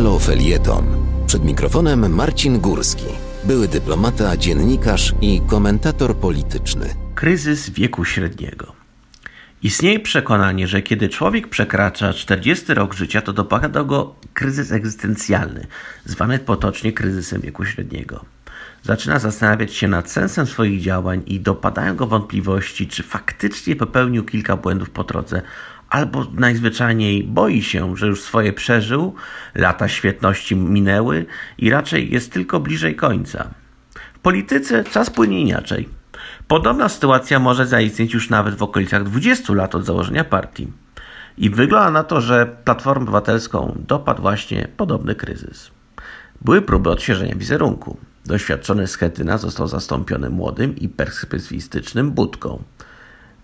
Halo Felieton. Przed mikrofonem Marcin Górski, były dyplomata, dziennikarz i komentator polityczny. Kryzys wieku średniego. Istnieje przekonanie, że kiedy człowiek przekracza 40 rok życia, to dopada go kryzys egzystencjalny, zwany potocznie kryzysem wieku średniego. Zaczyna zastanawiać się nad sensem swoich działań i dopadają go wątpliwości, czy faktycznie popełnił kilka błędów po drodze, albo najzwyczajniej boi się, że już swoje przeżył, lata świetności minęły i raczej jest tylko bliżej końca. W polityce czas płynie inaczej. Podobna sytuacja może zaistnieć już nawet w okolicach 20 lat od założenia partii. I wygląda na to, że Platformę Obywatelską dopadł właśnie podobny kryzys. Były próby odświeżenia wizerunku. Doświadczony Schetyna został zastąpiony młodym i perspektywistycznym Budką.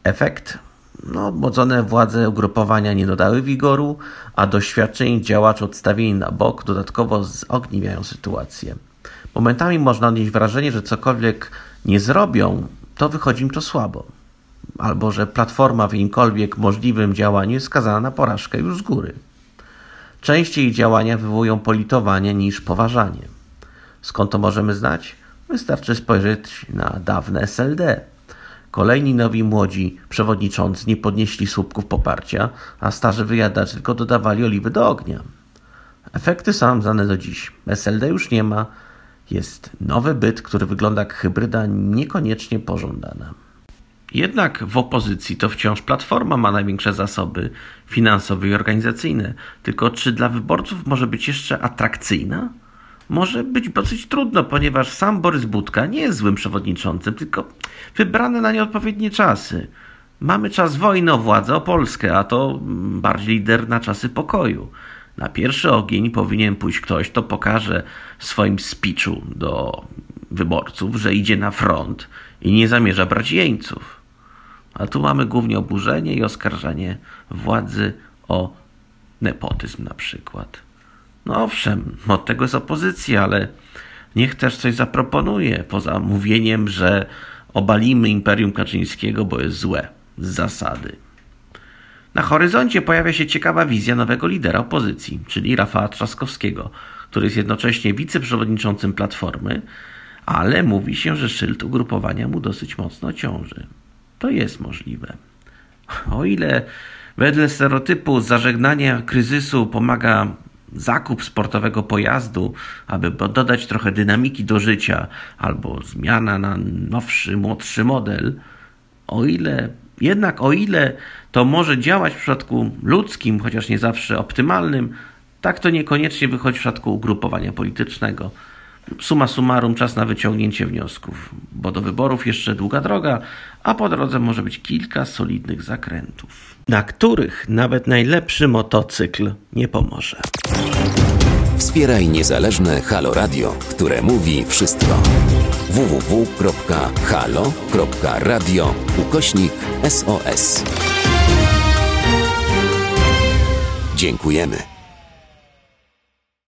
Efekt? No, odmodzone władze ugrupowania nie dodały wigoru, a doświadczeni działacze odstawieni na bok dodatkowo zogniwiają sytuację. Momentami można odnieść wrażenie, że cokolwiek nie zrobią, to wychodzi im to słabo. Albo że platforma w jakimkolwiek możliwym działaniu jest skazana na porażkę już z góry. Częściej działania wywołują politowanie niż poważanie. Skąd to możemy znać? Wystarczy spojrzeć na dawne SLD. Kolejni nowi młodzi przewodniczący nie podnieśli słupków poparcia, a starzy wyjadacze tylko dodawali oliwy do ognia. Efekty są znane do dziś. SLD już nie ma, jest nowy byt, który wygląda jak hybryda niekoniecznie pożądana. Jednak w opozycji to wciąż Platforma ma największe zasoby finansowe i organizacyjne. Tylko czy dla wyborców może być jeszcze atrakcyjna? Może być dosyć trudno, ponieważ sam Borys Budka nie jest złym przewodniczącym, tylko wybrany na nieodpowiednie czasy. Mamy czas wojny o władzę, o Polskę, a to bardziej lider na czasy pokoju. Na pierwszy ogień powinien pójść ktoś, kto pokaże w swoim speechu do wyborców, że idzie na front i nie zamierza brać jeńców. A tu mamy głównie oburzenie i oskarżanie władzy o nepotyzm na przykład. No owszem, od tego jest opozycja, ale niech też coś zaproponuje, poza mówieniem, że obalimy Imperium Kaczyńskiego, bo jest złe z zasady. Na horyzoncie pojawia się ciekawa wizja nowego lidera opozycji, czyli Rafała Trzaskowskiego, który jest jednocześnie wiceprzewodniczącym Platformy, ale mówi się, że szyld ugrupowania mu dosyć mocno ciąży. To jest możliwe. O ile wedle stereotypu zażegnania kryzysu pomaga zakup sportowego pojazdu, aby dodać trochę dynamiki do życia, albo zmiana na nowszy, młodszy model, o ile jednak o ile to może działać w przypadku ludzkim, chociaż nie zawsze optymalnym, tak to niekoniecznie wychodzi w przypadku ugrupowania politycznego. Suma summarum, czas na wyciągnięcie wniosków, bo do wyborów jeszcze długa droga, a po drodze może być kilka solidnych zakrętów, na których nawet najlepszy motocykl nie pomoże. Wspieraj niezależne Halo Radio, które mówi wszystko. www.halo.radio ukośnik SOS. Dziękujemy.